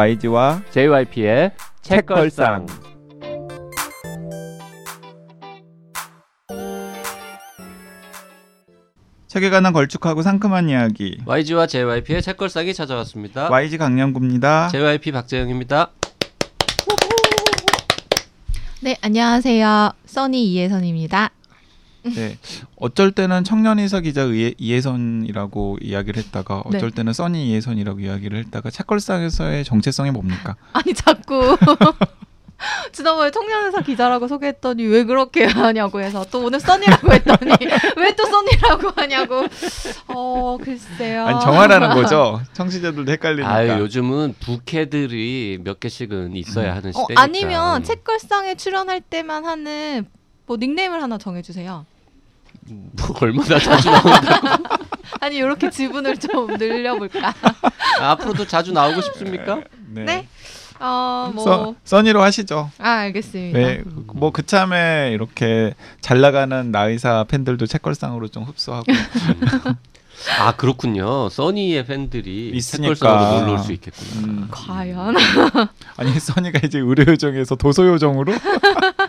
YG와 JYP의 책걸상. 책에 관한 걸쭉하고 상큼한 이야기 YG와 JYP의 책걸상이 찾아왔습니다. YG 강량구입니다. JYP 박재영입니다. 네, 안녕하세요. 써니 이혜선입니다. 네, 어쩔 때는 청년이사 기자 의, 이혜선이라고 이야기를 했다가 네. 어쩔 때는 써니 이혜선이라고 이야기를 했다가 책걸상에서의 정체성이 뭡니까? 아니 자꾸 지난번에 청년회사 기자라고 소개했더니 왜 그렇게 하냐고 해서 또 오늘 써니라고 했더니 왜 또 써니라고 하냐고 어 글쎄요 아니 정하라는 거죠. 청취자들도 헷갈리니까. 아유 요즘은 부캐들이 몇 개씩은 있어야 음. 하는 어, 시대니까. 아니면 책걸상에 출연할 때만 하는 뭐 닉네임을 하나 정해주세요 뭐 얼마나 자주 나온다. 아니 이렇게 지분을 좀 늘려볼까 아, 앞으로도 자주 나오고 싶습니까? 네? 어 뭐 써, 써니로 하시죠. 아 알겠습니다 네, 뭐 그참에 이렇게 잘 나가는 나의사 팬들도 책걸상으로 좀 흡수하고 아 그렇군요. 써니의 팬들이 있으니까. 놀러 올 수 있겠구나. 음. 과연 아니 써니가 이제 의료 요정에서 도소 요정으로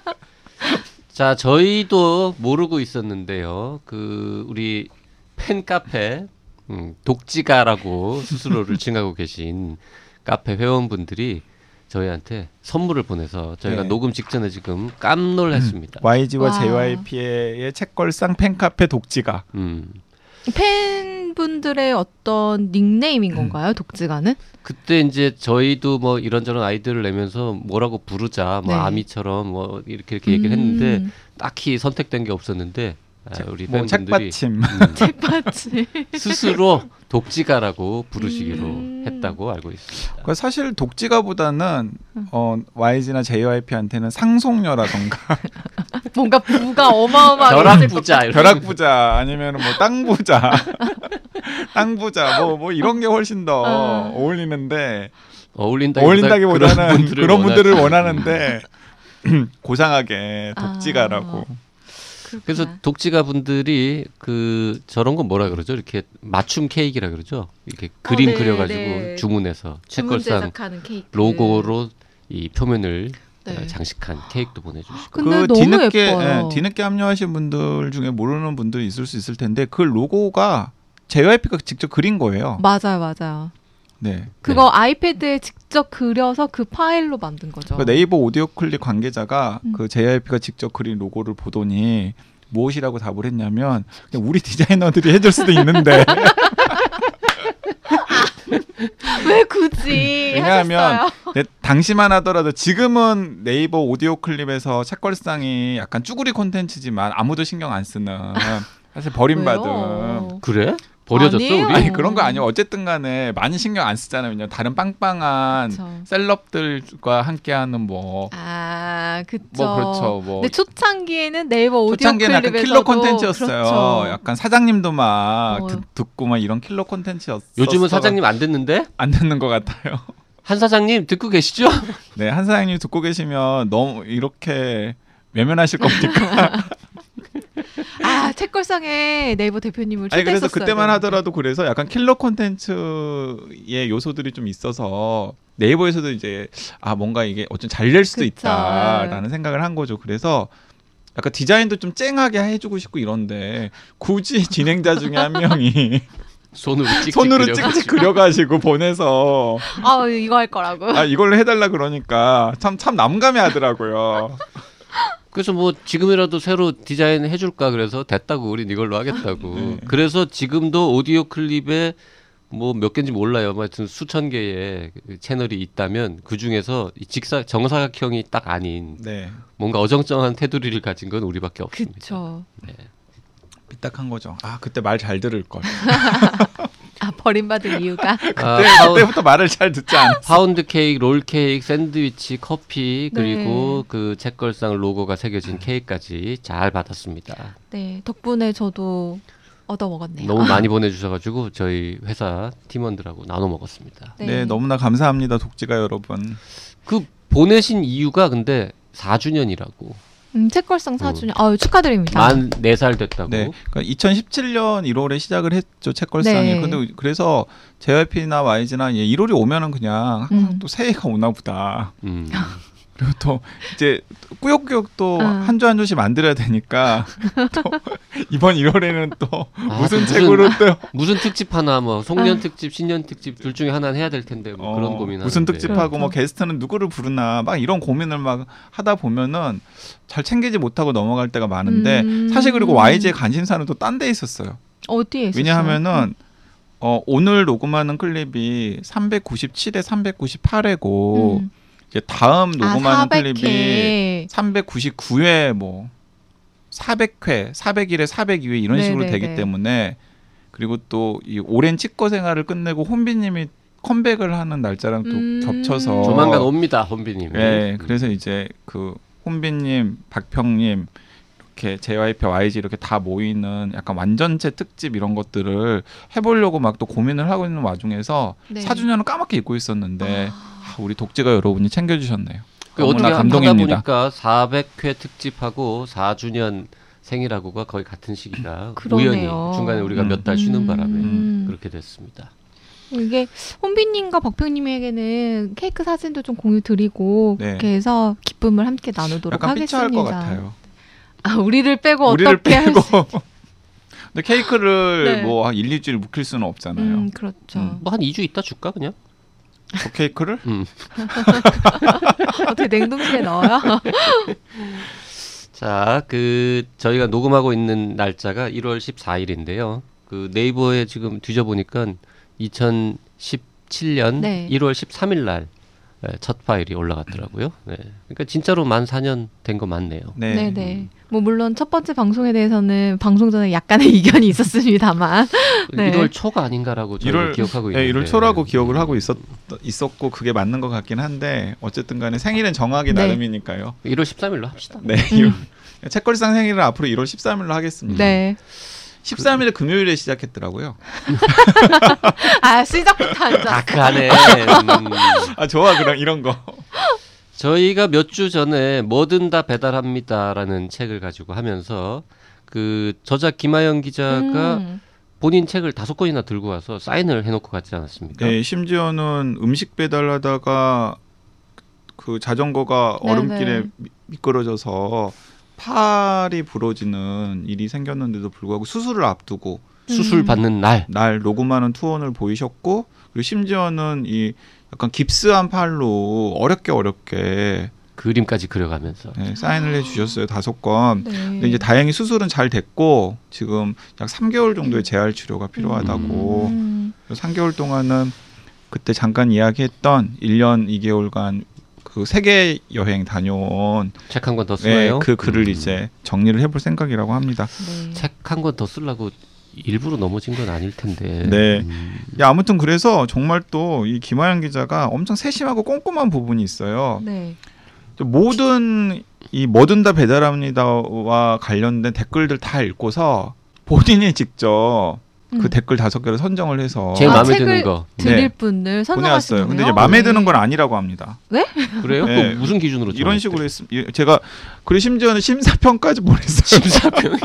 자 저희도 모르고 있었는데요. 그 우리 팬 카페 음, 독지가라고 스스로를 칭하고 계신 카페 회원분들이 저희한테 선물을 보내서 저희가 네. 녹음 직전에 지금 깜놀했습니다. YG와 와. JYP의 책걸상 팬카페 독지가 음. 팬 분들의 어떤 닉네임인 건가요 독지가는? 그때 이제 저희도 뭐 이런저런 아이디어를 내면서 뭐라고 부르자 뭐 네. 아미처럼 뭐 이렇게 이렇게 얘기를 했는데 음, 딱히 선택된 게 없었는데 아, 책- 우리 뭐 팬분들이 책받침. 음, 책받침. 스스로 독지가라고 부르시기로 음. 했다고 알고 있습니다. 그 사실 독지가보다는 어, YG나 JYP한테는 상속녀라던가. 뭔가 부가 어마어마하게 벼락부자 벼락부자 아니면 뭐 땅부자. 땅부자. 뭐뭐 이런 게 훨씬 더 어. 어울리는데 어울린다기보다 어울린다기보다는 그런 분들을, 그런 분들을. 원하는데 고상하게 독지가라고 그렇구나. 그래서 독지가 분들이 그 저런 건 뭐라 그러죠? 이렇게 맞춤 케이크라 그러죠? 이렇게 그림 네, 그려가지고 네. 주문해서 주문 책걸상 로고로 이 표면을 네. 어, 장식한 케이크도 보내주시고 근데 그 너무 뒤늦게 예뻐요. 예, 뒤늦게 합류하신 분들 중에 모르는 분들이 있을 수 있을 텐데 그 로고가 JYP가 직접 그린 거예요. 맞아요 맞아요 네. 그거 아이패드에 직 접 그려서 그 파일로 만든 거죠 그 네이버 오디오 클립 관계자가 음. 그 JYP가 직접 그린 로고를 보더니 무엇이라고 답을 했냐면 그냥 우리 디자이너들이 해줄 수도 있는데 왜 굳이 왜냐하면? 네, 당시만 하더라도 지금은 네이버 오디오 클립에서 책걸상이 약간 쭈구리 콘텐츠지만 아무도 신경 안 쓰는 사실 버림받은? 그래? 버려졌어 아니에요. 우리? 아니 그런 거 아니에요. 어쨌든 간에 많이 신경 안 쓰잖아요. 왜냐면 다른 빵빵한 그쵸. 셀럽들과 함께하는 뭐 아 그쵸 뭐 그렇죠. 뭐 근데 초창기에는 네이버 오디오 초창기에는 약간 클립에서도 킬러 콘텐츠였어요. 그렇죠. 약간 사장님도 막 어. 듣, 듣고 막 이런 킬러 콘텐츠였어. 요즘은 사장님 안 듣는데? 안 듣는 것 같아요. 한 사장님 듣고 계시죠? 네, 한 사장님 듣고 계시면 너무 이렇게 외면하실 겁니까? 아 책걸상에 네이버 대표님을 아니 그래서 그때만. 하더라도 그래서 약간 킬러 콘텐츠의 요소들이 좀 있어서 네이버에서도 이제 아 뭔가 이게 어쩜 잘 될 수도 그쵸. 있다라는 생각을 한 거죠. 그래서 약간 디자인도 좀 쨍하게 해주고 싶고 이런데 굳이 진행자 중에 한 명이 손으로 찍찍 손으로 그려가지고. 찍찍 그려가지고 보내서 아 이거 할 거라고 아 이걸로 해달라 그러니까 참 참 남감해 하더라고요. 그래서 뭐 지금이라도 새로 디자인 해줄까 그래서 됐다고 우린 이걸로 하겠다고. 네. 그래서 지금도 오디오 클립에 뭐 몇 개인지 몰라요. 뭐 하여튼 수천 개의 그 채널이 있다면 그 중에서 이 직사 정사각형이 딱 아닌 네, 뭔가 어정쩡한 테두리를 가진 건 우리밖에 없습니다. 그쵸 삐딱한 거죠. 아 그때 말 잘 들을 걸. 아 버림받은 이유가 아, 그때, 파우, 그때부터 말을 잘 듣지 않았어. 파운드 케이크, 롤 케이크, 샌드위치, 커피 그리고 네. 그 책걸상 로고가 새겨진 케이크까지 잘 받았습니다. 네 덕분에 저도 얻어 먹었네요 너무 많이 보내주셔가지고 저희 회사 팀원들하고 나눠 먹었습니다. 네. 너무나 감사합니다, 독지가 여러분. 그 보내신 이유가 근데 4주년이라고. 음, 책걸상 4주년. 아유 축하드립니다. 만 네 살 됐다고. 네, 그러니까 2017년 1월에 시작을 했죠 책걸상이. 네. 근데 그래서 JYP나 YG나 1월이 오면은 그냥 항상 음. 또 새해가 오나 보다. 음. 그리고 또 이제 꾸역꾸역 또 음. 한주한 주씩 만들어야 되니까 또 이번 1월에는 또 아, 무슨 무슨- 책으로 또 무슨 특집 하나 뭐 송년 아. 특집, 신년 특집 둘 중에 하나는 해야 될 텐데 뭐 어, 그런 고민. 무슨 특집하고 뭐 그렇죠. 게스트는 누구를 부르나 막 이런 고민을 막 하다 보면은 잘 챙기지 못하고 넘어갈 때가 많은데 음. 사실 그리고 YG의 관심사는 또 딴 데 있었어요. 어디에 있었어요? 왜냐하면은 어, 오늘 녹음하는 클립이 397에 398회고 음. 이제 다음 녹음하는 아, 클립이 400회. 399회 뭐 400회, 401회, 402회 이런 식으로 네네네. 되기 때문에 그리고 또 이 오랜 찍고 생활을 끝내고 혼비님이 컴백을 하는 날짜랑 또 음. 겹쳐서 조만간 옵니다, 혼비님. 네, 그래서 이제 그 혼비님, 박평님 이렇게 JYP, YG 이렇게 다 모이는 약간 완전체 특집 이런 것들을 해보려고 막 또 고민을 하고 있는 와중에서 네. 4주년을 까맣게 잊고 있었는데 아, 우리 독지가 여러분이 챙겨주셨네요. 그 어떻게 너무나 하다 감동입니다. 보니까 400회 특집하고 4주년 생일하고가 거의 같은 시기가 그러네요. 우연히 중간에 우리가 음. 몇달 쉬는 바람에 음. 그렇게 됐습니다. 이게 혼비님과 박평님에게는 케이크 사진도 좀 공유 드리고 네. 그렇게 해서 기쁨을 함께 나누도록 약간 하겠습니다. 삐쳐할 것 같아요. 아, 우리를 빼고 우리를 어떻게 할 빼고. 수... 근데 케이크를 네. 뭐한 1, 2주일 묵힐 수는 없잖아요. 음, 그렇죠. 음. 뭐한 2주 있다 줄까 그냥? 그 케이크를? 음. 어떻게 냉동실에 넣어요? 자, 그 저희가 녹음하고 있는 날짜가 1월 14일인데요. 그 네이버에 지금 뒤져보니까 2017년 네. 1월 13일 날 네, 첫 파일이 올라갔더라고요. 네. 그러니까 진짜로 만 4년 된 거 맞네요. 네. 네, 네. 뭐 물론 첫 번째 방송에 대해서는 방송 전에 약간의 이견이 있었습니다만. 네. 1월 초가 아닌가라고 1월 기억하고 네, 있는데. 1월 초라고 기억을 하고 있었 있었고 그게 맞는 것 같긴 한데 어쨌든 간에 생일은 정하기 네. 나름이니까요. 1월 13일로 합시다. 네. 음. 책걸상 생일은 앞으로 1월 13일로 하겠습니다. 네. 13일 금요일에 시작했더라고요. 아, 시작부터 앉아. 다크하네. 음. 아 좋아 그럼 이런 거. 저희가 몇 주 전에 뭐든 다 배달합니다라는 책을 가지고 하면서 그 저자 김하영 기자가 음. 본인 책을 다섯 권이나 들고 와서 사인을 해놓고 갔지 않았습니까? 네, 심지어는 음식 배달하다가 그 자전거가 네네. 얼음길에 미- 미끄러져서 팔이 부러지는 일이 생겼는데도 불구하고 수술을 앞두고 수술 음. 받는 날. 날 녹음하는 투혼을 보이셨고 그리고 심지어는 이 약간 깁스한 팔로 어렵게 어렵게 그림까지 그려가면서 네, 사인을 해주셨어요 다섯 건. 네. 근데 이제 다행히 수술은 잘 됐고 지금 약 3개월 정도의 재활 치료가 필요하다고. 음. 3개월 동안은 그때 잠깐 이야기했던 1년 2개월간 그 세계 여행 다녀온 책 한 권더 네, 쓰나요? 그 글을 음. 이제 정리를 해볼 생각이라고 합니다. 네. 책한 권 더 쓰려고 일부러 넘어진 건 아닐 텐데. 네. 음. 야, 아무튼 그래서 정말 또 이 김하영 기자가 엄청 세심하고 꼼꼼한 부분이 있어요. 네. 모든 이 뭐든 다 배달합니다와 관련된 댓글들 다 읽고서 본인이 직접 그 음. 댓글 다섯 개를 선정을 해서 제일 아, 마음에 책을 드는 거 드릴 네. 분을 선정하신 보내왔어요. 근데 이제 마음에 드는 네. 건 아니라고 합니다. 그래요? 네. 또 무슨 기준으로 이런? 식으로 했습니다. 제가 그리고 심지어는 심사평까지 보냈어요. 심사평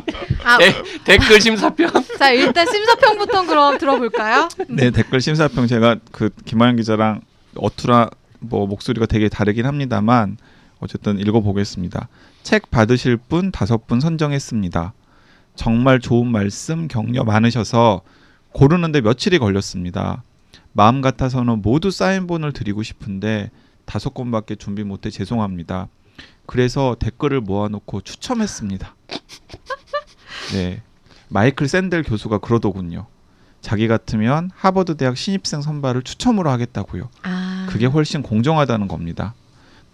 아, 네, 댓글 심사평 자 일단 심사평부터 그럼 들어볼까요? 네 댓글 심사평 제가 그 김하영 기자랑 어투라 뭐 목소리가 되게 다르긴 합니다만 어쨌든 읽어보겠습니다. 책 받으실 분 다섯 분 선정했습니다. 정말 좋은 말씀 격려 많으셔서 고르는데 며칠이 걸렸습니다. 마음 같아서는 모두 사인본을 드리고 싶은데 다섯 권밖에 준비 못해 죄송합니다. 그래서 댓글을 모아놓고 추첨했습니다. 네, 마이클 샌델 교수가 그러더군요. 자기 같으면 하버드 대학 신입생 선발을 추첨으로 하겠다고요. 아, 그게 훨씬 공정하다는 겁니다.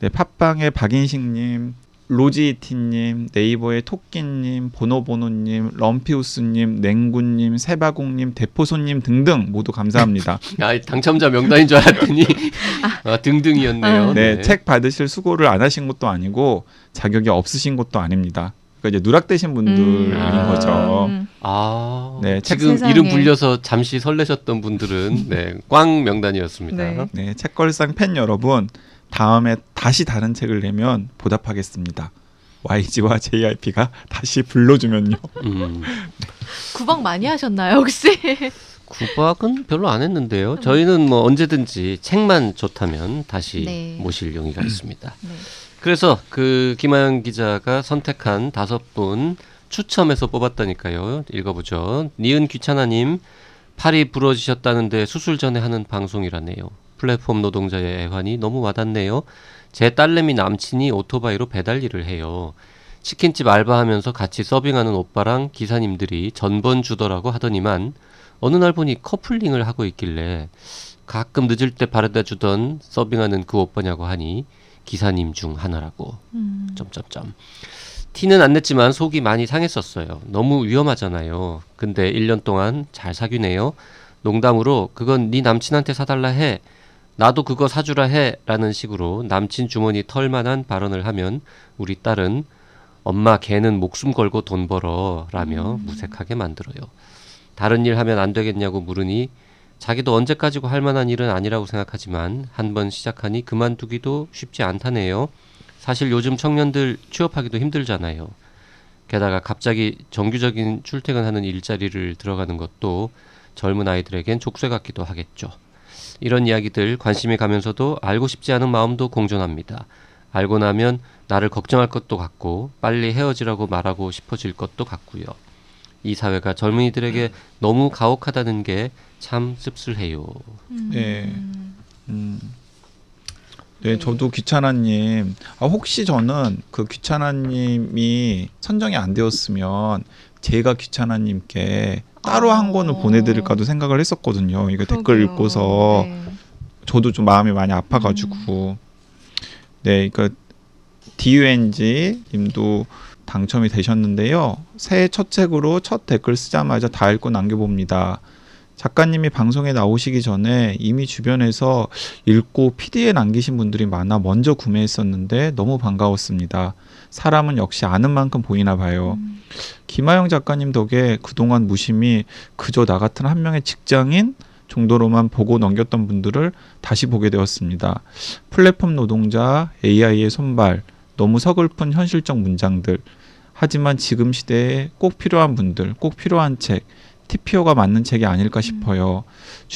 네, 팟빵의 박인식님, 로지이티님, 네이버의 토끼님, 보노보노님, 럼피우스님, 냉구님, 세바공님, 대포손님 등등 모두 감사합니다. 아, 당첨자 명단인 줄 알았더니 아, 등등이었네요. 아. 네, 책 받으실 수고를 안 하신 것도 아니고 자격이 없으신 것도 아닙니다. 그러니까 이제 누락되신 분들인 아. 거죠. 음. 아, 네, 책- 지금 세상에. 이름 불려서 잠시 설레셨던 분들은 네, 꽝 명단이었습니다. 네. 네, 책걸상 팬 여러분, 다음에 다시 다른 책을 내면 보답하겠습니다. YG와 JYP가 다시 불러주면요. 음. 구박 많이 하셨나요 혹시? 구박은 별로 안 했는데요. 저희는 뭐 언제든지 책만 좋다면 다시 네. 모실 용의가 있습니다. 네. 그래서 그 김하영 기자가 선택한 다섯 분 추첨해서 뽑았다니까요. 읽어보죠. 니은 귀찮아님 팔이 부러지셨다는데 수술 전에 하는 방송이라네요. 플랫폼 노동자의 애환이 너무 와닿네요. 제 딸내미 남친이 오토바이로 배달 일을 해요. 치킨집 알바하면서 같이 서빙하는 오빠랑 기사님들이 전번 주더라고 하더니만 어느 날 보니 커플링을 하고 있길래 가끔 늦을 때 바래다 주던 서빙하는 그 오빠냐고 하니 기사님 중 하나라고. 음. 점점점. 티는 안 냈지만 속이 많이 상했었어요. 너무 위험하잖아요. 근데 1년 동안 잘 사귀네요. 농담으로 그건 네 남친한테 사달라 해. 나도 그거 사주라 해. 라는 식으로 남친 주머니 털만한 발언을 하면 우리 딸은 엄마 걔는 목숨 걸고 돈 벌어 라며 무색하게 만들어요. 다른 일 하면 안 되겠냐고 물으니 자기도 언제까지고 할 만한 일은 아니라고 생각하지만 한 번 시작하니 그만두기도 쉽지 않다네요. 사실 요즘 청년들 취업하기도 힘들잖아요. 게다가 갑자기 정규적인 출퇴근하는 일자리를 들어가는 것도 젊은 아이들에겐 족쇄 같기도 하겠죠. 이런 이야기들 관심이 가면서도 알고 싶지 않은 마음도 공존합니다. 알고 나면 나를 걱정할 것도 같고 빨리 헤어지라고 말하고 싶어질 것도 같고요. 이 사회가 젊은이들에게 너무 가혹하다는 게 참 씁쓸해요. 네. 음. 네, 네. 저도 귀찮아님. 아, 혹시 저는 그 귀찮아님이 선정이 안 되었으면 제가 귀찮아님께 따로 아. 한 권을 보내드릴까도 생각을 했었거든요. 이거 댓글 그러게요. 읽고서 네. 저도 좀 마음이 많이 아파가지고 네, 그러니까 DUNG 님도 당첨이 되셨는데요. 새해 첫 책으로 첫 댓글 쓰자마자 다 읽고 남겨봅니다. 작가님이 방송에 나오시기 전에 이미 주변에서 읽고 PD에 남기신 분들이 많아 먼저 구매했었는데 너무 반가웠습니다. 사람은 역시 아는 만큼 보이나 봐요. 음. 김하영 작가님 덕에 그동안 무심히 그저 나 같은 한 명의 직장인 정도로만 보고 넘겼던 분들을 다시 보게 되었습니다. 플랫폼 노동자, AI의 손발, 너무 서글픈 현실적 문장들. 하지만 지금 시대에 꼭 필요한 분들, 꼭 필요한 책, TPO가 맞는 책이 아닐까 싶어요.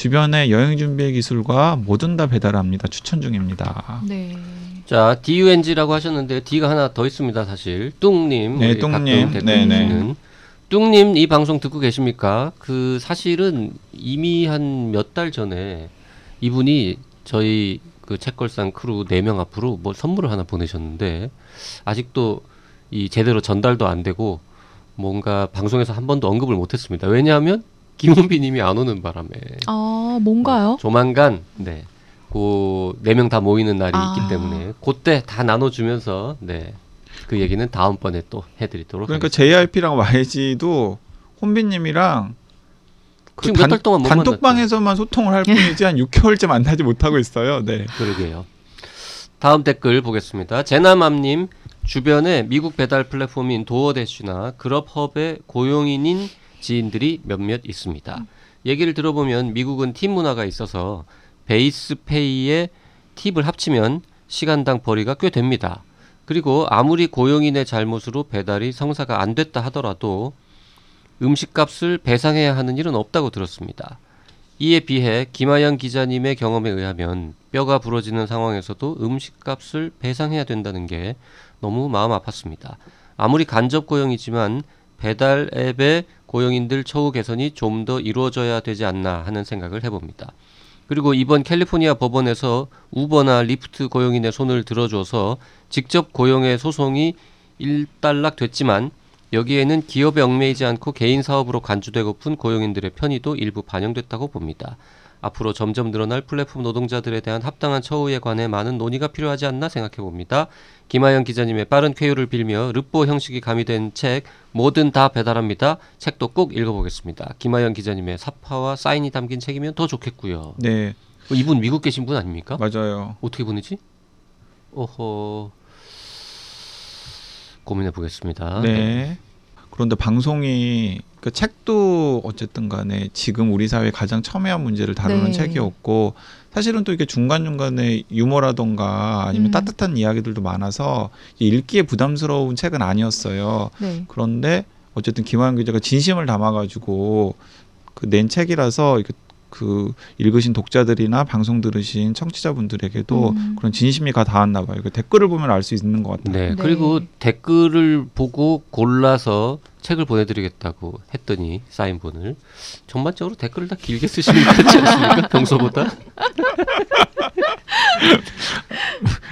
주변에 여행 준비의 기술과 뭐든 다 배달합니다. 추천 중입니다. 네. 자, DUNG라고 하셨는데 D가 하나 더 있습니다, 사실. 뚱님, 네, 우리 뚱님. 네네. 주시는 뚱님 이 방송 듣고 계십니까? 그 사실은 이미 한 몇 달 전에 이분이 저희 그 책걸상 크루 네 명 앞으로 뭐 선물을 하나 보내셨는데 아직도 이 제대로 전달도 안 되고 뭔가 방송에서 한 번도 언급을 못 했습니다. 왜냐하면 김원빈님이 안 오는 바람에 아 뭔가요? 조만간 네. 그네 명 다 모이는 날이 아. 있기 때문에 그때 다 나눠주면서 네. 그 얘기는 다음번에 또 해드리도록 그러니까 하겠습니다. JYP랑 YG도 혼비님이랑 그 지금 몇달 동안 못 단톡방에서만 소통을 할 뿐이지 한 6개월째 만나지 못하고 있어요. 네. 그러게요. 다음 댓글 보겠습니다. 제나맘님 주변에 미국 배달 플랫폼인 도어대쉬나 그럽헙의 고용인인 지인들이 몇몇 있습니다. 얘기를 들어보면 미국은 팁 문화가 있어서 베이스 페이에 팁을 합치면 시간당 벌이가 꽤 됩니다. 그리고 아무리 고용인의 잘못으로 배달이 성사가 안 됐다 하더라도 음식값을 배상해야 하는 일은 없다고 들었습니다. 이에 비해 김하영 기자님의 경험에 의하면 뼈가 부러지는 상황에서도 음식값을 배상해야 된다는 게 너무 마음 아팠습니다. 아무리 간접 고용이지만 배달 앱의 고용인들 처우 개선이 좀 더 이루어져야 되지 않나 하는 생각을 해봅니다. 그리고 이번 캘리포니아 법원에서 우버나 리프트 고용인의 손을 들어줘서 직접 고용의 소송이 일단락 됐지만 여기에는 기업에 얽매이지 않고 개인 사업으로 간주되고픈 고용인들의 편의도 일부 반영됐다고 봅니다. 앞으로 점점 늘어날 플랫폼 노동자들에 대한 합당한 처우에 관해 많은 논의가 필요하지 않나 생각해 봅니다. 김하영 기자님의 빠른 쾌유를 빌며 르뽀 형식이 가미된 책 뭐든 다 배달합니다. 책도 꼭 읽어보겠습니다. 김하영 기자님의 사파와 사인이 담긴 책이면 더 좋겠고요. 네, 어, 이분 미국 계신 분 아닙니까? 맞아요. 어떻게 보내지? 오호 고민해 보겠습니다. 네. 그런데 방송이 그 책도 어쨌든 간에 지금 우리 사회의 가장 첨예한 문제를 다루는 네. 책이었고 사실은 또 이게 중간중간에 유머라던가 아니면 음. 따뜻한 이야기들도 많아서 읽기에 부담스러운 책은 아니었어요. 네. 그런데 어쨌든 김환 기자가 진심을 담아가지고 그 낸 책이라서 이게 그 읽으신 독자들이나 방송 들으신 청취자분들에게도 음. 그런 진심이 가 닿았나 봐요. 그 댓글을 보면 알 수 있는 것 같아요. 네. 네. 그리고 댓글을 보고 골라서 책을 보내드리겠다고 했더니 사인본을 전반적으로 댓글을 다 길게 쓰시는 것 같지 않습니까? 평소보다.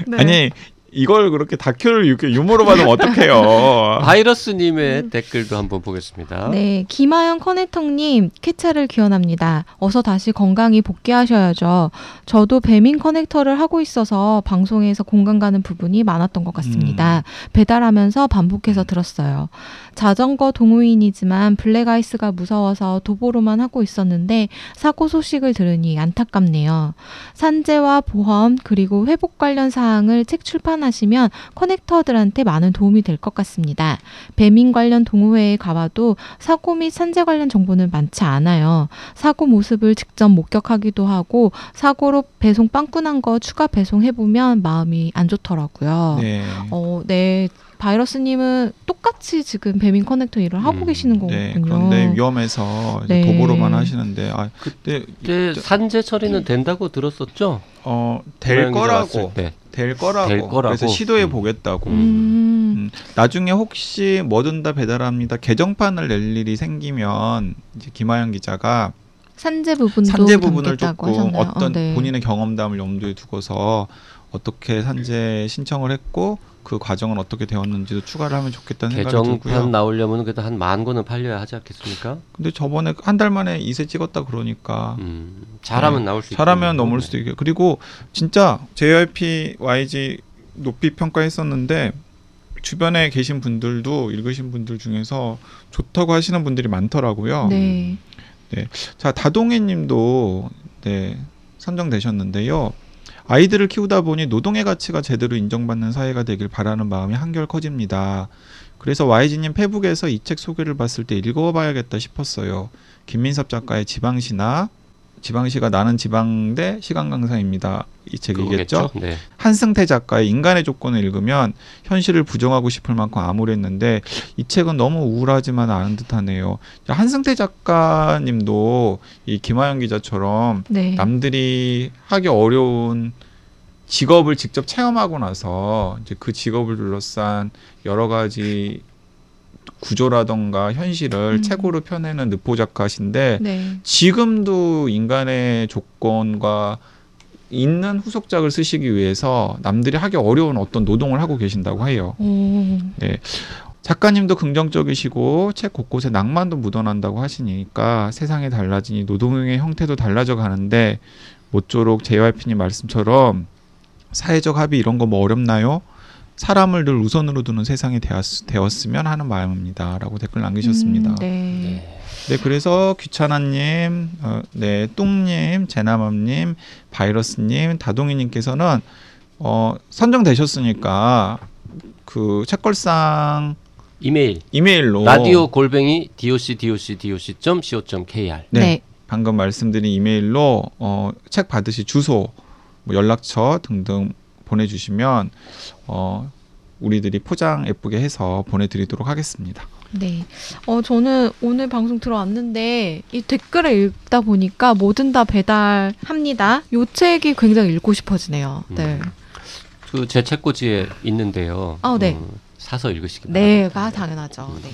네. 아니 이걸 그렇게 다큐를 이렇게 유머로 받으면 어떡해요. 바이러스님의 댓글도 한번 보겠습니다. 네, 김하영 커넥터님 쾌차를 기원합니다. 어서 다시 건강히 복귀하셔야죠. 저도 배민 커넥터를 하고 있어서 방송에서 공감 가는 부분이 많았던 것 같습니다. 배달하면서 반복해서 들었어요. 자전거 동호인이지만 블랙아이스가 무서워서 도보로만 하고 있었는데 사고 소식을 들으니 안타깝네요. 산재와 보험 그리고 회복 관련 사항을 책 출판 하시면 커넥터들한테 많은 도움이 될 것 같습니다. 배민 관련 동호회에 가봐도 사고 및 산재 관련 정보는 많지 않아요. 사고 모습을 직접 목격하기도 하고 사고로 배송 빵꾸 난 거 추가 배송해보면 마음이 안 좋더라고요. 네. 어, 네. 바이러스님은 똑같이 지금 배민 커넥터 일을 하고 음, 계시는 네. 거군요. 그런데 위험해서 네. 도보로만 하시는데 아 그때 그때 산재 처리는 된다고 들었었죠? 어될 기자 왔을 거라고 때. 될 거라고 될 거라고. 그래서 시도해 음. 보겠다고. 음, 음, 나중에 혹시 뭐든 다 배달합니다. 개정판을 낼 일이 생기면 이제 김하영 기자가 산재 부분도 산재 부분을 담겠다고 조금 하셨나요? 어떤 어, 네. 본인의 경험담을 염두에 두고서 어떻게 산재 신청을 했고 그 과정은 어떻게 되었는지도 추가를 하면 좋겠다는 생각이 개정판 들고요. 나오려면 그래도 한 만 권은 팔려야 하지 않겠습니까? 근데 저번에 한 달 만에 이세 찍었다 그러니까 음, 잘하면 나올 수. 잘하면 넘을 수도 있고 그리고 진짜 JYP YG 높이 평가했었는데 주변에 계신 분들도 읽으신 분들 중에서 좋다고 하시는 분들이 많더라고요. 네. 자 다동해님도 네 선정되셨는데요. 아이들을 키우다 보니 노동의 가치가 제대로 인정받는 사회가 되길 바라는 마음이 한결 커집니다. 그래서 YG님 페북에서 이 책 소개를 봤을 때 읽어봐야겠다 싶었어요. 김민섭 작가의 지방시나 지방시가 나는 지방대 시간 강사입니다. 이 책이겠죠? 네. 한승태 작가의 인간의 조건을 읽으면 현실을 부정하고 싶을 만큼 암울했는데 이 책은 너무 우울하지만 않은 듯하네요. 한승태 작가님도 이 김하영 기자처럼 네. 남들이 하기 어려운 직업을 직접 체험하고 나서 이제 그 직업을 둘러싼 여러 가지 구조라던가 현실을 음. 책으로 펴내는 늪보 작가신데 네. 지금도 인간의 조건과 있는 후속작을 쓰시기 위해서 남들이 하기 어려운 어떤 노동을 하고 계신다고 해요. 오. 작가님도 긍정적이시고 책 곳곳에 낭만도 묻어난다고 하시니까 세상이 달라지니 노동의 형태도 달라져 가는데 모쪼록 JYP님 말씀처럼 사회적 합의 이런 거 뭐 어렵나요? 사람을 늘 우선으로 두는 세상이 되었, 되었 으면 하는 마음입니다.라고 댓글 남기셨습니다. 음, 네. 네. 네, 그래서 귀찮아님, 어, 네, 뚱님, 제나맘님, 바이러스님, 다동이님께서는 어, 선정되셨으니까 그 책걸상 이메일 이메일로 라디오 골뱅이 doc doc doc co kr 네, 네. 방금 말씀드린 이메일로 어, 책 받으실 주소, 뭐 연락처 등등 보내주시면 어, 우리들이 포장 예쁘게 해서 보내드리도록 하겠습니다. 네. 어, 저는 오늘 방송 들어왔는데 이 댓글을 읽다 보니까 뭐든 다 배달합니다. 요 책이 굉장히 읽고 싶어지네요. 네. 그제 책꽂이에 있는데요. 아, 네. 음, 사서 읽으시기 네, 바랍니다. 가 당연하죠. 네.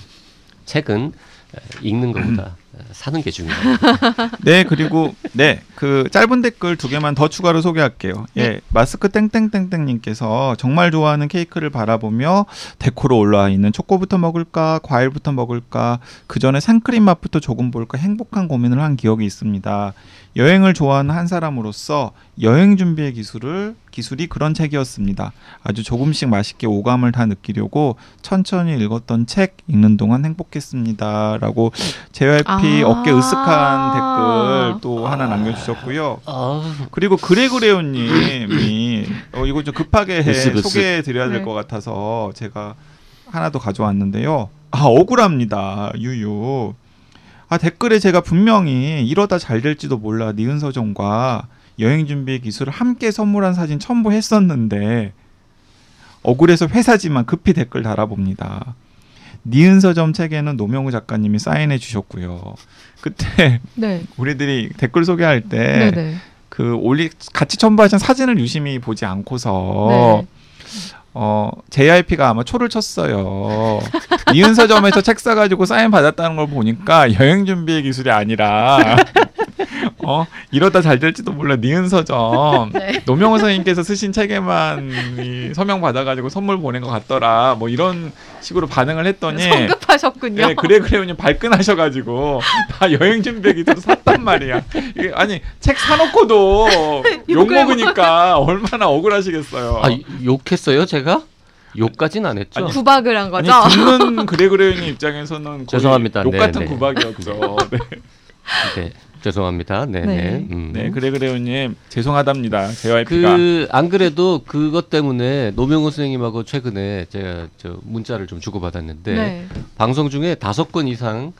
책은 에, 읽는 것보다 에, 사는 게 중요해요. 네, 그리고 네, 그 짧은 댓글 두 개만 더 추가로 소개할게요. 예, 네. 마스크 땡땡땡땡 님께서 정말 좋아하는 케이크를 바라보며 데코로 올라와 있는 초코부터 먹을까, 과일부터 먹을까, 그 전에 생크림 맛부터 조금 볼까 행복한 고민을 한 기억이 있습니다. 여행을 좋아하는 한 사람으로서 여행 준비의 기술을 기술이 그런 책이었습니다. 아주 조금씩 맛있게 오감을 다 느끼려고 천천히 읽었던 책 읽는 동안 행복했습니다.라고 JYP 아. 어깨 으쓱한 댓글 또 하나 남겨주셨고요. 아, 그리고 그레그레오님이 어, 이거 좀 급하게. 소개해드려야 될 네. 것 같아서 제가 하나 더 가져왔는데요. 아 억울합니다. 유유. 아 댓글에 제가 분명히 이러다 잘 될지도 몰라 니은 서점과 여행 준비 기술을 함께 선물한 사진 첨부했었는데 억울해서 회사지만 급히 댓글 달아봅니다. 니은 서점 책에는 노명우 작가님이 사인해 주셨고요. 그때 네. 우리들이 댓글 소개할 네, 때 네. 그 올리 같이 첨부하신 사진을 유심히 보지 않고서 네. 어 JYP가 아마 초를 쳤어요. 니은 서점에서 책 사가지고 사인 받았다는 걸 보니까 여행 준비의 기술이 아니라 어 이러다 잘 될지도 몰라 니은 서점 네. 노명호 선생님께서 쓰신 책에만 이 서명 받아가지고 선물 보낸 것 같더라. 뭐 이런 식으로 반응을 했더니 성급하셨군요. 네, 그래 그래요님 발끈하셔가지고 다 여행 준비 기술 샀단 말이야. 이게 아니 책 사놓고도 욕 먹으니까 얼마나 억울하시겠어요. 아 욕했어요 제가? 욕까진 안 했죠. 아니, 구박을 한 아니 거죠. 듣는 그래 그래요님 입장에서는 죄송합니다. 욕 네, 같은 네. 구박이었죠. 네, 네, 죄송합니다. 네네. 네. 음. 네 그래 그래요님 죄송하답니다. JYP가 그안 그래도 그것 때문에 노명호 선생님하고 최근에 제가 저 문자를 좀 주고 받았는데 네. 방송 중에 다섯 건 이상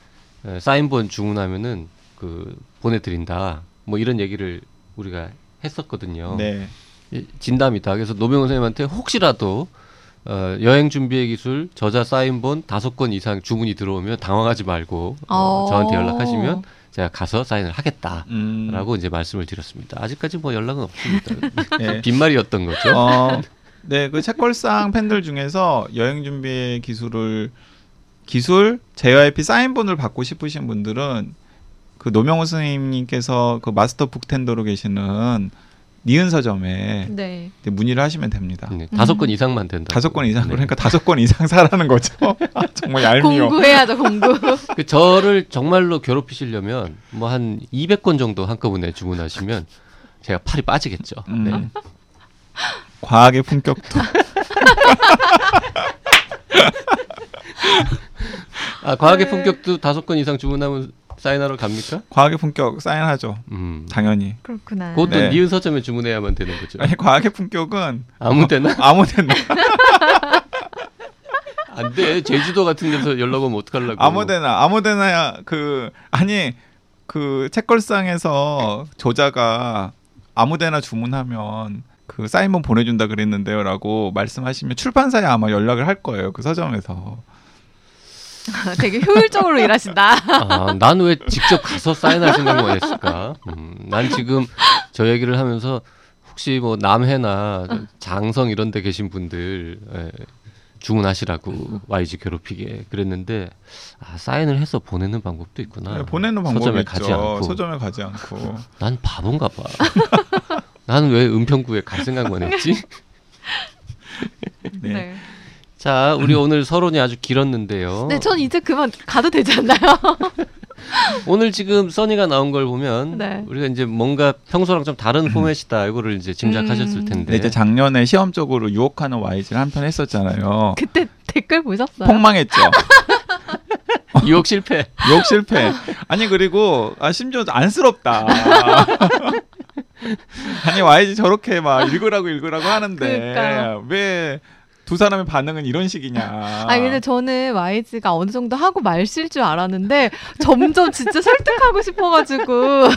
에, 사인본 주문하면은 그 보내드린다. 뭐 이런 얘기를 우리가 했었거든요. 네. 이- 진담이다. 그래서 노명호 선생님한테 혹시라도 어, 여행 준비의 기술 저자 사인본 다섯 건 이상 주문이 들어오면 당황하지 말고 어, 어. 저한테 연락하시면 제가 가서 사인을 하겠다. 음, 라고 이제 말씀을 드렸습니다. 아직까지 뭐 연락은 없습니다. 네. 빈말이었던 거죠. 어, 네, 그 책걸상 팬들 중에서 여행 준비 기술을 기술 JYP 사인본을 받고 싶으신 분들은 그 노명호 선생님께서 그 마스터 북텐더로 계시는 니은 서점에 네. 문의를 하시면 됩니다. 네, 다섯 음. 건 이상만 된다. 다섯 건 이상 네. 그러니까 다섯 건 이상 사라는 거죠. 아, 정말 얄미워. 공부해야죠, 공부. 그 저를 정말로 괴롭히시려면 뭐 한 200건 정도 한꺼번에 주문하시면 제가 팔이 빠지겠죠. 음. 네. 과학의 품격도 아, 과학의 네. 품격도 다섯 건 이상 주문하면 사인하러 갑니까? 과학의 품격 사인하죠. 음. 당연히. 그렇구나. 그것도 네. 니은 서점에 주문해야만 되는 거죠. 아니 과학의 품격은 아무 데나 아무 데나 안 돼. 제주도 같은 데서 연락 오면 어떡하려고. 아무 데나 아무 데나 그 아니 그 책걸상에서 저자가 아무 데나 주문하면 그 사인본 보내준다 그랬는데요라고 말씀하시면 출판사에 아마 연락을 할 거예요 그 서점에서 되게 효율적으로 일하신다. 아, 난 왜 직접 가서 사인할 생각만 했을까? 음, 난 지금 저 얘기를 하면서 혹시 뭐 남해나 장성 이런 데 계신 분들 예, 주문하시라고 YG 괴롭히게 그랬는데 아, 사인을 해서 보내는 방법도 있구나. 네, 보내는 방법이 서점에 있죠 가지 않고. 서점에 가지 않고 난 바본가 봐. 나는 왜 은평구에 갈 생각만 했지? 네. 네. 자, 우리 오늘 서론이 아주 길었는데요. 네, 전 이제 그만 가도 되지 않나요? 오늘 지금 써니가 나온 걸 보면 네. 우리가 이제 뭔가 평소랑 좀 다른 포맷이다 이거를 이제 짐작하셨을 음. 텐데 네, 이제 작년에 시험적으로 유혹하는 YG를 한 편 했었잖아요 그때 댓글 보셨어요? 폭망했죠 유혹 실패. 유혹 실패 아니 그리고 아 심지어 안쓰럽다 아니 YG 저렇게 막 읽으라고 읽으라고 하는데 그러니까요. 왜 두 사람의 반응은 이런 식이냐 아니 근데 저는 YG가 어느 정도 하고 말실 줄 알았는데 점점 진짜 설득하고 싶어가지고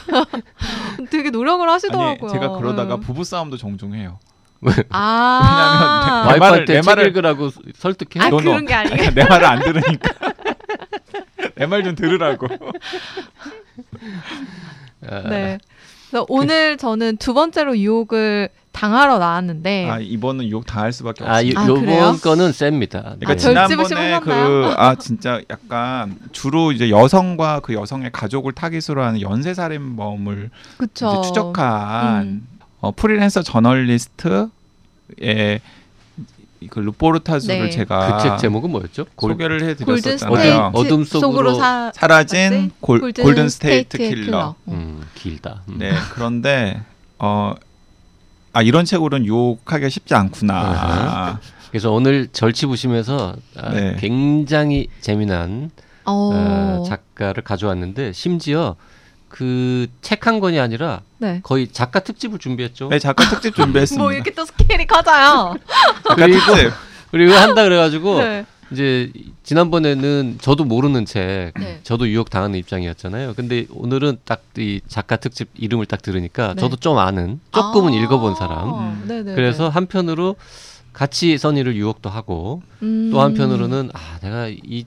되게 노력을 하시더라고요. 아니 제가 그러다가 응. 부부 싸움도 종종 해요 아, 왜냐면 내 말을- 와이프한테 말을- 읽으라고 설득해? 아. 그런 게 아니에요. 내 말을 안 들으니까 내 말 좀 들으라고 아, 네. 그래서 오늘 저는 두 번째로 유혹을 당하러 나왔는데 아 이번은 유혹 당할 수밖에 아, 이, 없습니다 아, 그래요? 요번 거는 셉니다. 그러니까 아, 지난번에 씹으셨나요? 그 아 진짜 약간 주로 이제 여성과 그 여성의 가족을 타깃으로 하는 연쇄 살인범을 그쵸. 이제 추적한 음. 어, 프리랜서 저널리스트의 그 르포르타주를 네. 제가 그 책 제목은 뭐였죠? 골, 소개를 해드렸었잖아요. 어둠 속으로 사, 사라진 골, 골든, 골든 스테이트 스테이트 킬러. 음. 음, 길다. 음. 네 그런데 어. 아 이런 책으로는 유혹하기가 쉽지 않구나. 그래서 오늘 절치부심에서 아, 네. 굉장히 재미난 어. 어, 작가를 가져왔는데 심지어 그 책 한 권이 아니라 네. 거의 작가 특집을 준비했죠. 네 작가 특집 준비했습니다. 뭐 이렇게 또 스케일이 커져요. 그리고. 그리고 한다 그래가지고 네. 이제 지난번에는 저도 모르는 책, 네. 저도 유혹 당하는 입장이었잖아요. 근데 오늘은 딱 이 작가 특집 이름을 딱 들으니까 네. 저도 좀 아는, 조금은 아, 읽어본 사람. 음. 그래서 한편으로 같이 써니를 유혹도 하고 음. 또 한편으로는 아 내가 이이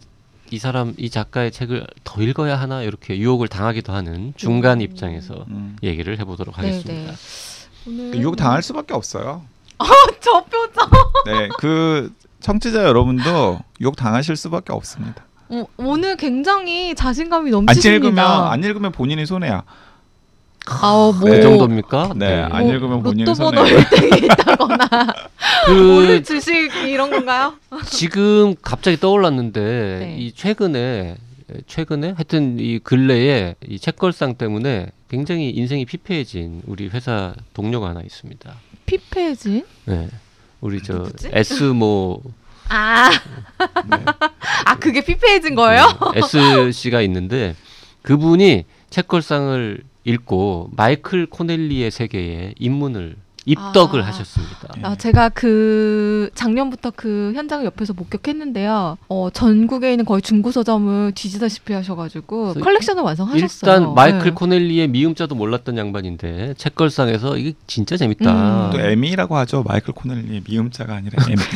사람 이 작가의 책을 더 읽어야 하나 이렇게 유혹을 당하기도 하는 중간 음. 입장에서 음. 얘기를 해보도록. 하겠습니다. 오늘 유혹 당할 수밖에 없어요. 저 표정. 네, 그 청취자 여러분도 유혹 당하실 수밖에 없습니다. 어, 오늘 굉장히 자신감이 안 넘치십니다. 읽으면 안 읽으면 본인이 손해야. 아, 뭐그 네. 정도입니까? 네, 안 뭐 읽으면 본인이 로또 번호 손해예요. 1등이 있다거나 그 오늘 주식 이런 건가요? 지금 갑자기 떠올랐는데 네. 이 최근에 최근에 하여튼 이 근래에 이 책걸상 때문에 굉장히 인생이 피폐해진 우리 회사 동료가 하나 있습니다. 피폐진? 네. 우리 저 누구지? S모 아, 네. 아 그게 피폐해진 거예요? S 씨가 있는데 그분이 책걸상을 읽고 마이클 코넬리의 세계에 입문을 입덕을 아. 하셨습니다. 네. 아, 제가 그 작년부터 그 현장을 옆에서 목격했는데요. 어, 전국에 있는 거의 중고 서점을 뒤지다시피 하셔가지고 컬렉션을 완성하셨어요. 일단 마이클 네. 코넬리의 미음자도 몰랐던 양반인데 책걸상에서 이게 진짜 재밌다. 음. 또 M이라고 하죠. 마이클 코넬리 미음자가 아니라 M.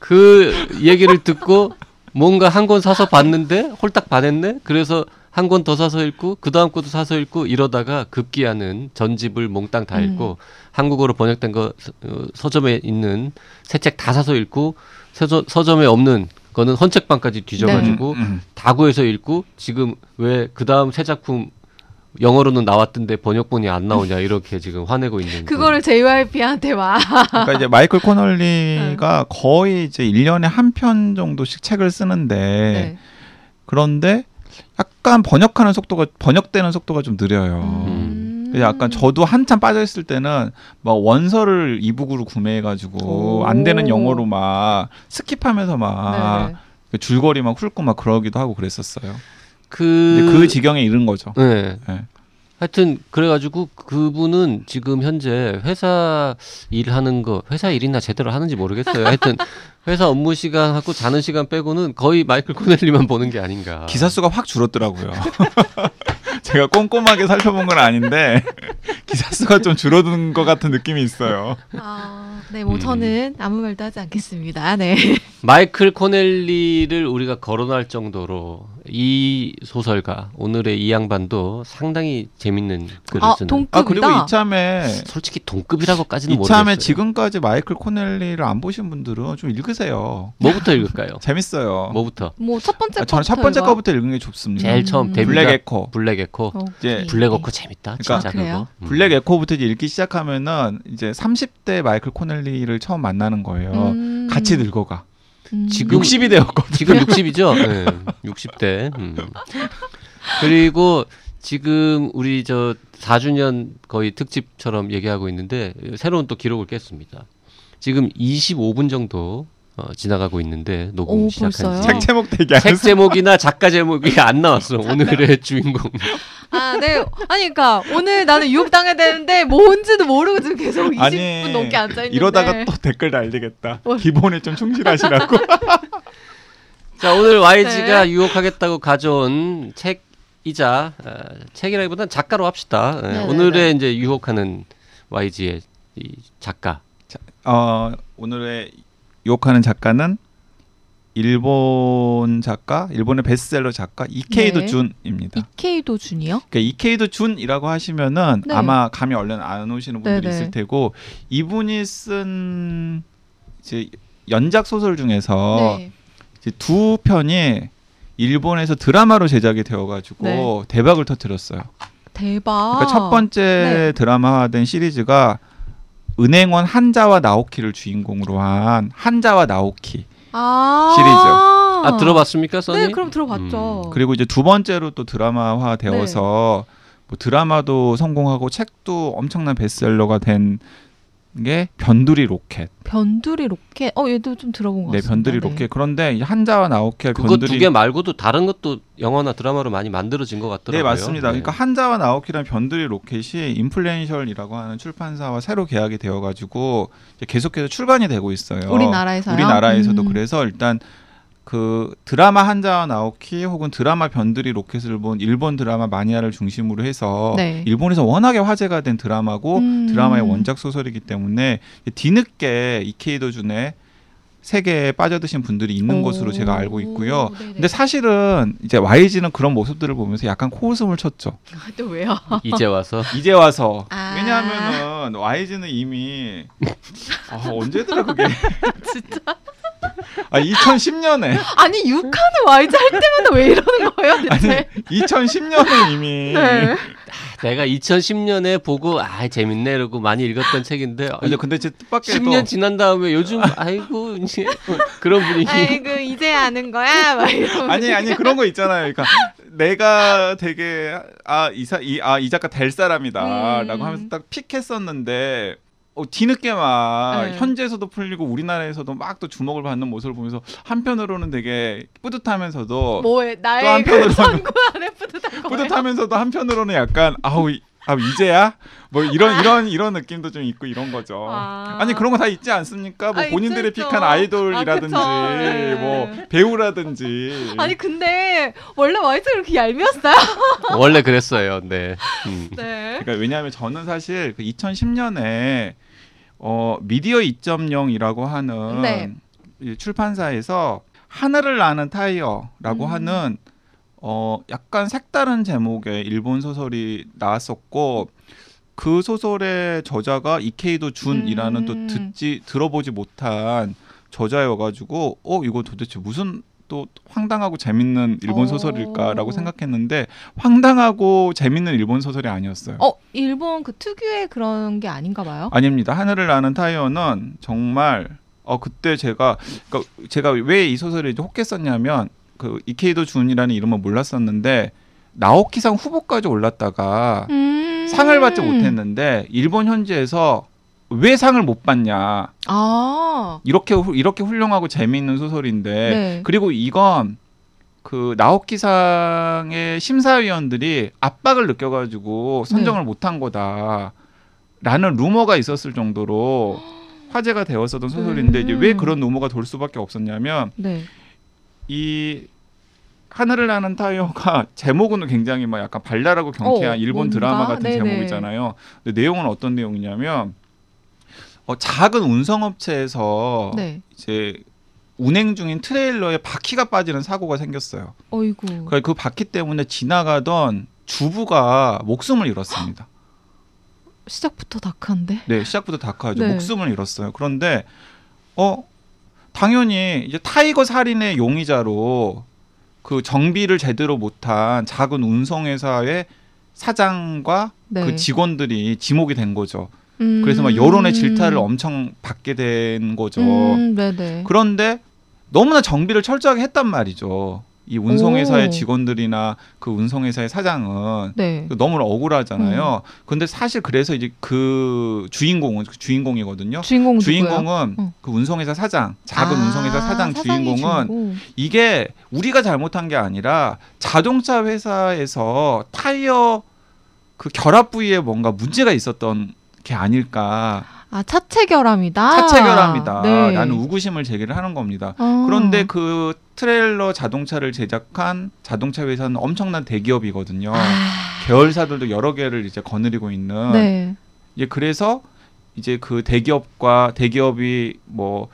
그 얘기를 듣고 뭔가 한 권 사서 봤는데 홀딱 반했네. 그래서 한 권 더 사서 읽고 그 다음 것도 사서 읽고 이러다가 급기야는 전집을 몽땅 다 음. 읽고 한국어로 번역된 거 서- 어, 서점에 있는 새 책 다 사서 읽고 서점, 서점에 없는 거는 헌책방까지 뒤져가지고 음, 음. 다 구해서 읽고 지금 왜 그 다음 새 작품 영어로는 나왔던데 번역본이 안 나오냐 이렇게 지금 화내고 있는 그거를 JYP한테 와. 그러니까 이제 마이클 코넬리가 네. 거의 이제 1년에 한 편 정도씩 책을 쓰는데 네. 그런데 약간 번역하는 속도가 번역되는 속도가 좀 느려요. 음. 그래서 약간 저도 한참 빠져 있을 때는 막 원서를 e-book으로 구매해 가지고 오. 안 되는 영어로 막 skip하면서 막 네. 그 줄거리 막 훑고 막 그러기도 하고 그랬었어요. 그, 그 지경에 이른 거죠. 네. 네. 하여튼 그래가지고 그분은 지금 현재 회사 일하는 거 회사 일이나 제대로 하는지 모르겠어요. 하여튼 회사 업무 시간하고 자는 시간 빼고는 거의 마이클 코넬리만 보는 게 아닌가. 기사 수가 확 줄었더라고요. 제가 꼼꼼하게 살펴본 건 아닌데 기사 수가 좀 줄어든 것 같은 느낌이 있어요. 아, 네, 뭐 음. 저는 아무 말도 하지 않겠습니다. 네. 마이클 코넬리를 우리가 거론할 정도로 이 소설가 오늘의 이 양반도 상당히 재밌는 글을 아, 쓰는. 동급이다. 아 그리고 이참에 솔직히 동급이라고까지는 이참에 모르겠어요. 지금까지 마이클 코넬리를 안 보신 분들은 좀 읽으세요. 뭐부터 읽을까요? 재밌어요. 뭐부터? 뭐 첫 번째 아, 저는 첫 번째 거부터 읽은 게 좋습니다. 제일 처음 음. 데뷔작 블랙 에코. 블랙 에코. 읽어. 이제. 블랙 에코 재밌다. 그러니까 진짜? 그거. 음. 블랙 에코부터 이제 읽기 시작하면은 이제 30대 마이클 코넬리를 처음 만나는 거예요. 음. 같이 늙어가. 음. 지금- 60이 되었거든. 지금 60이죠? 네, 60대. 음. 그리고 지금 우리 저 4주년 거의 특집처럼 얘기하고 있는데 새로운 또 기록을 깼습니다. 지금 25분 정도 어, 지나가고 있는데 녹음 오, 시작한 벌써요? 지. 책 제목 되게 안책 제목이나 작가 제목이 안 나왔어. 오늘의 주인공. 아, 네. 아니, 그러니까 오늘 나는 유혹 당해야 되는데 뭔지도 모르고 지금 계속 20분 아니 넘게 앉아 있는데. 이러다가 또 댓글 달리겠다. 뭘. 기본에 좀 충실하시라고. 자 오늘 YG가 네. 유혹하겠다고 가져온 책이자 어, 책이라기보다는 작가로 합시다. 예, 네네네. 오늘의 이제 유혹하는 YG의 이 작가. 어, 오늘의 유혹하는 작가는 일본 작가, 일본의 베스트셀러 작가 이케이도 네. 준입니다. 이케이도 준이요? 그러니까 이케이도 준이라고 하시면은 네. 아마 감이 얼른 안 오시는 분들이 네네. 있을 테고 이분이 쓴 이제 연작 소설 중에서 네. 이제 두 편이 일본에서 드라마로 제작이 되어가지고 네. 대박을 터뜨렸어요. 대박. 그러니까 첫 번째 네. 드라마화된 시리즈가 은행원 한자와 나오키를 주인공으로 한 한자와 나오키 아. 시리즈. 아 들어봤습니까, 써니? 네, 그럼 들어봤죠. 음. 그리고 이제 두 번째로 또 드라마화 되어서 네. 뭐 드라마도 성공하고 책도 엄청난 베스트셀러가 된 게 변두리 로켓. 변두리 로켓. 어 얘도 좀 들어본 것 네, 같습니다. 변두리 로켓. 그런데 이 한자와 그거 변두리 두 개 말고도 다른 것도 영화나 드라마로 많이 만들어진 것 같더라고요. 네 맞습니다. 네. 그러니까 한자와 나오키라는 변두리 로켓이 인플루엔셜이라고 하는 출판사와 새로 계약이 되어가지고 계속해서 출간이 되고 있어요. 우리나라에서요? 우리나라에서도 음. 그래서 일단 그 드라마 한자와 나오키 혹은 드라마 변두리 로켓을 본 일본 드라마 마니아를 중심으로 해서 네. 일본에서 워낙에 화제가 된 드라마고 음. 드라마의 원작 소설이기 때문에 뒤늦게 이케이도 준의 세계에 빠져드신 분들이 있는 오. 것으로 제가 알고 있고요. 네네. 근데 사실은 이제 YG는 그런 모습들을 보면서 약간 코웃음을 쳤죠. 또 왜요? 이제 와서 이제 와서 아. 왜냐하면은 YG는 이미 아, 언제더라 그게 진짜. 아 2010년에 아니 6화는 YG 할 때마다 왜 이러는 거예요, 아니 대체? 2010년에 이미 네. 내가 2010년에 보고 아 재밌네 이러고 많이 읽었던 책인데 아, 근데 근데 제 뜻밖에도 10년 지난 다음에 요즘 아이고 이제 그런 분위기 아이고 이제 아는 거야. 아니 아니 그런 거 있잖아요. 그러니까 내가 되게 아 이사 이아 이 작가 될 사람이다라고 음. 하면서 딱 픽했었는데 어, 뒤늦게 막 네. 현지에서도 풀리고 우리나라에서도 막 또 주목을 받는 모습을 보면서 한편으로는 되게 뿌듯하면서도 뭐에 또 나의 한편으로는 그 선구 안에 뿌듯한 거예요. 뿌듯하면서도 한편으로는 약간 아우 이- 아 이제야 뭐 이런 이런 이런 느낌도 좀 있고 이런 거죠. 아. 아니 그런 거 다 있지 않습니까? 뭐 아, 본인들이 있죠, 픽한. 아이돌이라든지 아, 그쵸. 네. 뭐 배우라든지 아니 근데 원래 YG가 그렇게 얄미웠어요? 원래 그랬어요. 네. 음. 네. 그러니까 왜냐하면 저는 사실 그 2010년에 어 미디어 2.0이라고 하는 네. 이 출판사에서 하늘을 나는 타이어라고 음. 하는 어 약간 색다른 제목의 일본 소설이 나왔었고 그 소설의 저자가 이케이도 준이라는 또 음. 듣지 들어보지 못한 저자여가지고 어 이거 도대체 무슨 또 황당하고 재밌는 일본 어. 소설일까라고 생각했는데 황당하고 재밌는 일본 소설이 아니었어요. 어 일본 그 특유의 그런 게 아닌가 봐요. 아닙니다. 하늘을 나는 타이어는 정말 어 그때 제가 그러니까 제가 왜 이 소설을 이제 혹했었냐면 그 이케이도 준이라는 이름은 몰랐었는데 나오키상 후보까지 올랐다가 음. 상을 받지 못했는데 일본 현지에서 왜 상을 못 받냐 아. 이렇게 후- 이렇게 훌륭하고 재미있는 소설인데 네. 그리고 이건 그 나오키상의 심사위원들이 압박을 느껴가지고 선정을 네. 못한 거다라는 루머가 있었을 정도로 화제가 되었었던 소설인데 이제 왜 음. 그런 루머가 돌 수밖에 없었냐면 네. 이 하늘을 나는 타이어가 제목은 굉장히 막 약간 발랄하고 경쾌한 어, 일본 뭔가? 드라마 같은 네네. 제목이잖아요. 근데 내용은 어떤 내용이냐면 어, 작은 운송업체에서 네. 이제 운행 중인 트레일러에 바퀴가 빠지는 사고가 생겼어요. 어이구. 그러니까 그 바퀴 때문에 지나가던 주부가 목숨을 잃었습니다. 시작부터 dark한데. 네, 시작부터 dark하죠. 네. 목숨을 잃었어요. 그런데 어 당연히 이제 타이어 살인의 용의자로 그 정비를 제대로 못한 작은 운송회사의 사장과 네. 그 직원들이 지목이 된 거죠. 음. 그래서 막 여론의 질타를 엄청 받게 된 거죠. 음. 그런데 너무나 정비를 철저하게 했단 말이죠. 이 운송회사의 오. 직원들이나 그 운송회사의 사장은 네. 너무 억울하잖아요. 음. 근데 사실 그래서 이제 그 주인공은 그 주인공이거든요. 주인공? 주인공은 어. 그 운송회사 사장, 작은 아, 운송회사 사장 주인공은 주인공. 이게 우리가 잘못한 게 아니라 자동차 회사에서 타이어 그 결합 부위에 뭔가 문제가 있었던 게 아닐까. 아 차체 결함이다. 차체 결함이다. 네. 라는 우구심을 제기를 하는 겁니다. 어. 그런데 그 트레일러 자동차를 제작한 자동차 회사는 엄청난 대기업이거든요. 아, 계열사들도 여러 개를 이제 거느리고 있는. 네. 이제 그래서 이제 그 대기업과 대기업이 뭐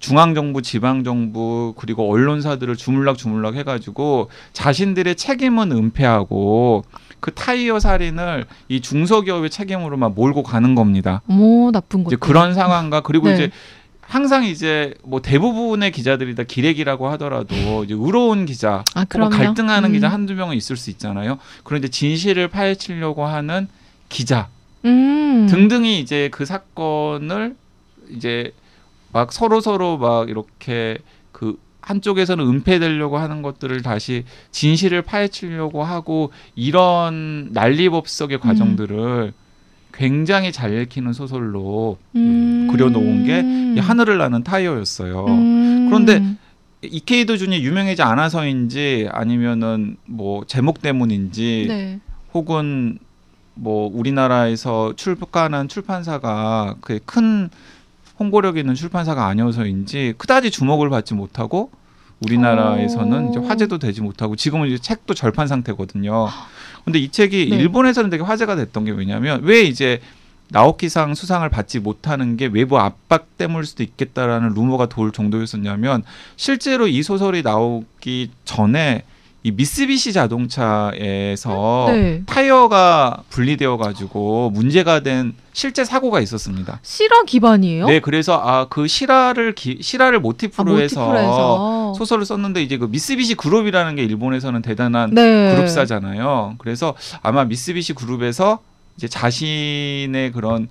중앙 정부, 지방 정부 그리고 언론사들을 주물럭 주물럭 해가지고 자신들의 책임은 은폐하고 그 타이어 살인을 이 중소기업의 책임으로만 몰고 가는 겁니다. 뭐 나쁜 것. 이제 그런 상황과 그리고 네. 이제 항상 이제 뭐 대부분의 기자들이 다 기레기라고 하더라도 이제 의로운 기자, 아. 갈등하는 음. 기자 한두 명은 있을 수 있잖아요. 그런데 진실을 파헤치려고 하는 기자 음. 등등이 이제 그 사건을 이제 막 서로 서로 막 이렇게 그 한쪽에서는 은폐되려고 하는 것들을 다시 진실을 파헤치려고 하고 이런 난리법석의 과정들을 굉장히 잘 읽히는 소설로 음. 그려놓은 게이 하늘을 나는 타이어였어요. 음. 그런데 이케이도 준이 유명하지 않아서인지 아니면은 뭐 제목 때문인지 네. 혹은 뭐 우리나라에서 출간한 출판사가 그큰 홍보력 있는 출판사가 아니어서인지 그다지 주목을 받지 못하고 우리나라에서는 오. 이제 화제도 되지 못하고 지금은 이제 책도 절판 상태거든요. 근데 이 책이 네. 일본에서는 되게 화제가 됐던 게 왜냐면 왜 이제 나오키상 수상을 받지 못하는 게 외부 압박 때문일 수도 있겠다라는 루머가 돌 정도였었냐면 실제로 이 소설이 나오기 전에 이 미쓰비시 자동차에서 네. 타이어가 분리되어 가지고 문제가 된 실제 사고가 있었습니다. 실화 기반이에요? 네, 그래서 아 그 실화를 기, 실화를 아, 모티프로 해서 모티프로 해서. 소설을 썼는데 이제 그 미쓰비시 그룹이라는 게 일본에서는 대단한 네. 그룹사잖아요. 그래서 아마 미쓰비시 그룹에서 이제 자신의 그런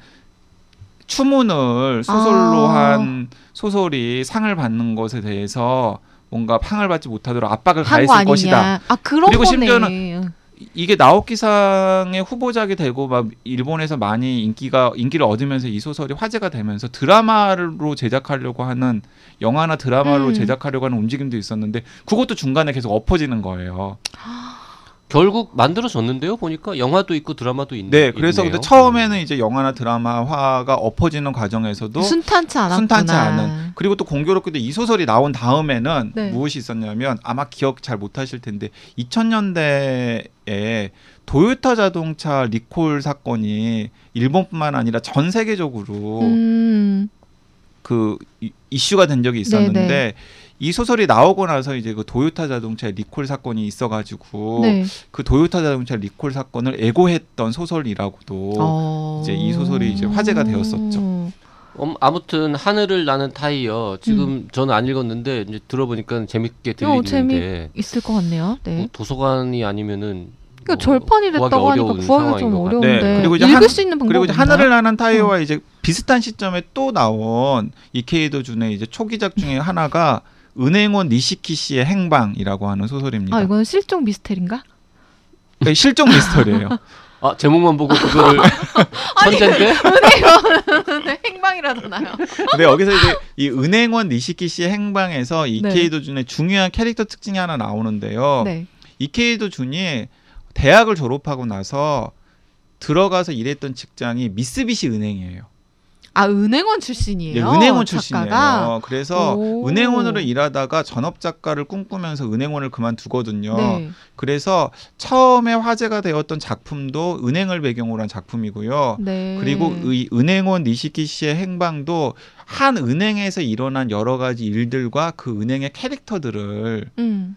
추문을 소설로 아. 한 소설이 상을 받는 것에 대해서 뭔가 상을 받지 못하도록 압박을 가했을. 것이다. 아 그런 그리고 거네. 심지어는 이게 나오키상의 후보작이 되고 막 일본에서 많이 인기가 인기를 얻으면서 이 소설이 화제가 되면서 드라마로 제작하려고 하는 영화나 드라마로 음. 제작하려고 하는 움직임도 있었는데 그것도 중간에 계속 엎어지는 거예요. 결국 만들어졌는데요. 보니까 영화도 있고 드라마도 있는. 네, 그래서 있네요. 근데 처음에는 이제 영화나 드라마화가 엎어지는 과정에서도 순탄치 않았구나. 순탄치 않은 그리고 또 공교롭게도 이 소설이 나온 다음에는 네. 무엇이 있었냐면 아마 기억 잘 못하실 텐데 2000년대에 도요타 자동차 리콜 사건이 일본뿐만 아니라 전 세계적으로 음. 그 이- 이슈가 된 적이 있었는데 네, 이 소설이 나오고 나서 이제 그 도요타 자동차 리콜 사건이 있어가지고 네. 그 도요타 자동차 리콜 사건을 예고했던 소설이라고도 어. 이제 이 소설이 이제 화제가 되었었죠. 음, 아무튼 하늘을 나는 타이어 지금 음. 저는 안 읽었는데 이제 들어보니까 재밌게 어, 들리는데 있을 것 같네요. 네. 뭐 도서관이 아니면은 그러니까 뭐 절판이 됐다고 하니까 구하기 좀. 어려운데 네, 그리고 이제 읽을 한- 수 있는 방법 그리고 이제? 하늘을 나는 타이어와 이제 비슷한 시점에 또 나온 이케이도 준의 이제 초기작 중에 하나가 은행원 니시키 씨의 행방이라고 하는 소설입니다. 아 이건 실종 미스테리인가? 네, 실종 미스터리예요. 아 제목만 보고 그거를 천재인데 네, 행방이라잖아요. 근데 여기서 이제 이 은행원 니시키 씨의 행방에서 네. 이케이 도 준의 중요한 캐릭터 특징이 하나 나오는데요. 네. 이케이 도 준이 대학을 졸업하고 나서 들어가서 일했던 직장이 미쓰비시 은행이에요. 아 은행원 출신이에요. 네, 은행원 출신이에요. 작가가? 그래서 오. 은행원으로 일하다가 전업 작가를 꿈꾸면서 은행원을 그만두거든요. 네. 그래서 처음에 화제가 되었던 작품도 은행을 배경으로 한 작품이고요. 네. 그리고 이 은행원 니시키 씨의 행방도 한 은행에서 일어난 여러 가지 일들과 그 은행의 캐릭터들을 음.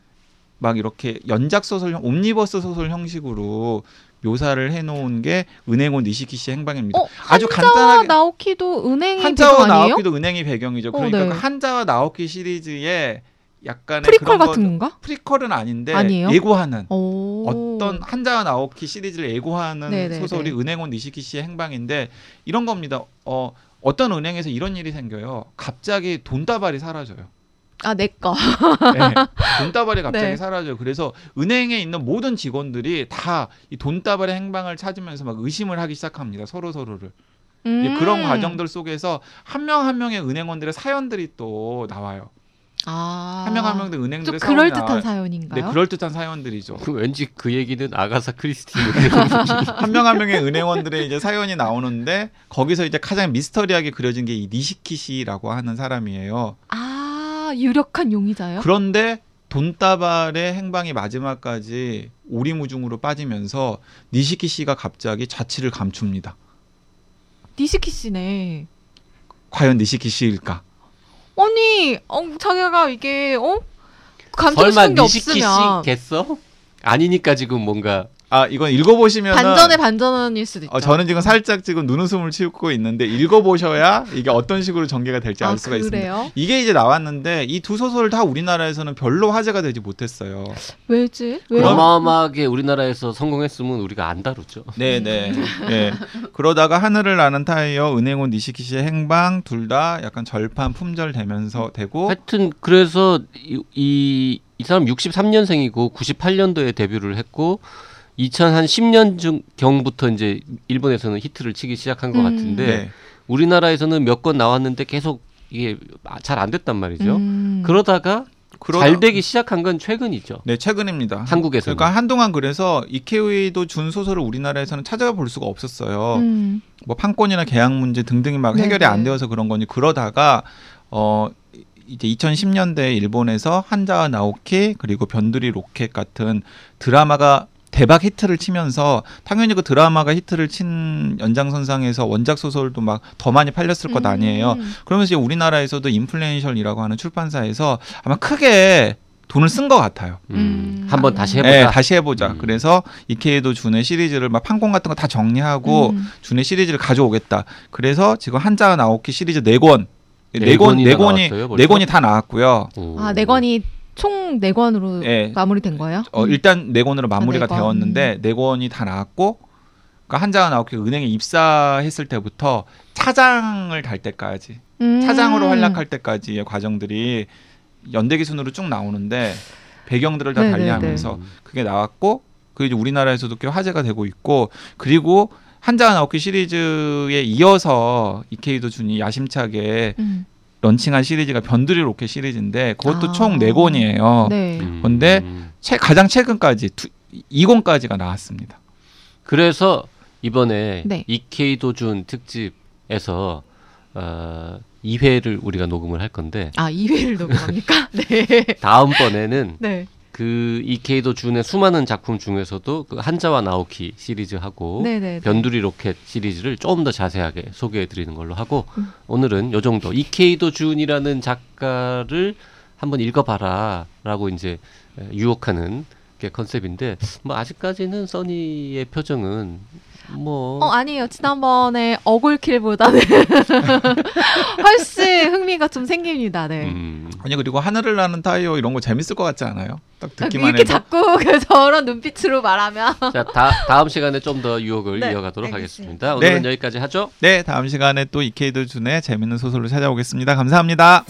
막 이렇게 연작 소설, 형- 옴니버스 소설 형식으로 묘사를 해놓은 게 은행원 니시키 씨의 행방입니다. 어, 아주 간단하게 나오키도 은행이 한자와? 나오키도 은행이 배경이죠. 어, 그러니까 네. 그 한자와 나오키 시리즈의 약간의 프리퀄 그런 같은 거- 건가? prequel은 아닌데 아니에요? 예고하는 오. 어떤 한자와 나오키 시리즈를 예고하는 네네네. 소설이 은행원 니시키 씨의 행방인데 이런 겁니다. 어, 어떤 은행에서 이런 일이 생겨요. 갑자기 돈다발이 사라져요. 아, 내 거. 네. 돈다발이 갑자기 네. 사라져요. 그래서 은행에 있는 모든 직원들이 다 이 돈다발의 행방을 찾으면서 막 의심을 하기 시작합니다. 서로 서로를. 이제 음. 그런 과정들 속에서 한명한 명의 은행원들의 사연들이 또 나와요. 아. 한 명 한 명의 좀 은행들의 그럴 사연이 듯한. 사연인가요? 네, 그럴 듯한 사연들이죠. 그 왠지 그 얘기는 아가사 크리스티 한명 한 명의 은행원들의 이제 사연이 나오는데 거기서 이제 가장 미스터리하게 그려진 게 이 니시키 씨라고 하는 사람이에요. 아, 유력한 용의자요? 그런데 돈다발의 행방이 마지막까지 오리무중으로 빠지면서 니시키 씨가 갑자기 자취를 감춥니다. 니시키 씨네. 과연 니시키 씨일까? 아니, 어, 자기가 이게 어? 설마 니시키 씨겠어? 아니니까 지금 뭔가 아 이건 읽어보시면 반전의 반전일 수도 있죠. 어, 저는 지금 살짝 지금 눈웃음을 치고 있는데 읽어보셔야 이게 어떤 식으로 전개가 될지 알 아, 수가 있습니다. 그래요? 이게 이제 나왔는데 이 두 소설 다 우리나라에서는 별로 화제가 되지 못했어요. 왜지? 왜요? 어마어마하게 우리나라에서 성공했으면 우리가 안 다루죠. 네네. 네. 그러다가 하늘을 나는 타이어, 은행원 니시키 씨의 행방 둘 다 약간 절판 품절 되면서 되고 하여튼 그래서 이, 이, 이 사람 63년생이고 98년도에 데뷔를 했고 2010년 중 경부터 이제 일본에서는 히트를 치기 시작한 것 음. 같은데 네. 우리나라에서는 몇 건 나왔는데 계속 이게 잘 안 됐단 말이죠. 음. 그러다가 그러다- 잘 되기 시작한 건 최근이죠. 네, 최근입니다. 한국에서는. 그러니까 한동안 그래서 이케이도 준 소설을 우리나라에서는 찾아볼 수가 없었어요. 음. 뭐 판권이나 계약 문제 등등이 막 네, 해결이 네. 안 되어서 그런 거니 그러다가 어 이제 2010년대 일본에서 한자와 나오키 그리고 변두리 로켓 같은 드라마가 대박 히트를 치면서 당연히 그 드라마가 히트를 친 연장선상에서 원작 소설도 막 더 많이 팔렸을 것 아니에요. 음. 그러면서 이제 우리나라에서도 인플루엔셜이라고 하는 출판사에서 아마 크게 돈을 쓴 것 같아요. 음. 음. 한번 다시 해보자. 네, 다시 해보자. 음. 그래서 이케이도 준의 시리즈를 막 판권 같은 거 다 정리하고 음. 준의 시리즈를 가져오겠다. 그래서 지금 한자 나오키 시리즈 네 권, 네네 권, 네 권이? 네 권이 다 나왔고요. 오. 아, 네 권이 총네 권으로 예. 마무리된 거예요? 어, 음. 일단 네 권으로 마무리가 아, 네 권. 되었는데 네 권이 다 나왔고, 그러니까 한자가 나오키 은행에 입사했을 때부터 차장을 달 때까지, 음. 차장으로 활약할 때까지의 과정들이 연대기 순으로 쭉 나오는데 배경들을 다 네, 네, 달리하면서 음. 그게 나왔고 그 이제 우리나라에서도 꽤 화제가 되고 있고 그리고 한자가 나오키 시리즈에 이어서 이케이도 준이 야심차게 음. 런칭한 시리즈가 변두리 로켓 시리즈인데 그것도 아. 총네 권이에요. 네. 음. 근데 최, 가장 최근까지 두, 2권까지가 나왔습니다. 그래서 이번에 네. 이케이 도준 특집에서 어, 2회를 우리가 녹음을 할 건데 아, 2회를 녹음합니까? 네. 다음번에는 네. 그 이케이도 준의 수많은 작품 중에서도 그 한자와 나오키 시리즈하고 네, 네. 변두리 로켓 시리즈를 조금 더 자세하게 소개해 드리는 걸로 하고 음. 오늘은 요 정도 이케이도 준이라는 작가를 한번 읽어봐라라고 이제 에, 유혹하는 게 컨셉인데 뭐 아직까지는 써니의 표정은 뭐 어, 아니에요. 지난번에 어굴킬보다는 훨씬 흥미가 좀 생깁니다. 네. 음, 아니 그리고 하늘을 나는 타이어 이런 거 재밌을 것 같지 않아요? 딱 아, 듣기만 이렇게 해도 자꾸 그 저런 눈빛으로 말하면 자 다, 다음 시간에 좀 더 유혹을 네, 이어가도록 알겠습니다. 하겠습니다. 오늘은 네. 여기까지 하죠. 네 다음 시간에 또 이케이도 준의 재밌는 소설로 찾아오겠습니다. 감사합니다.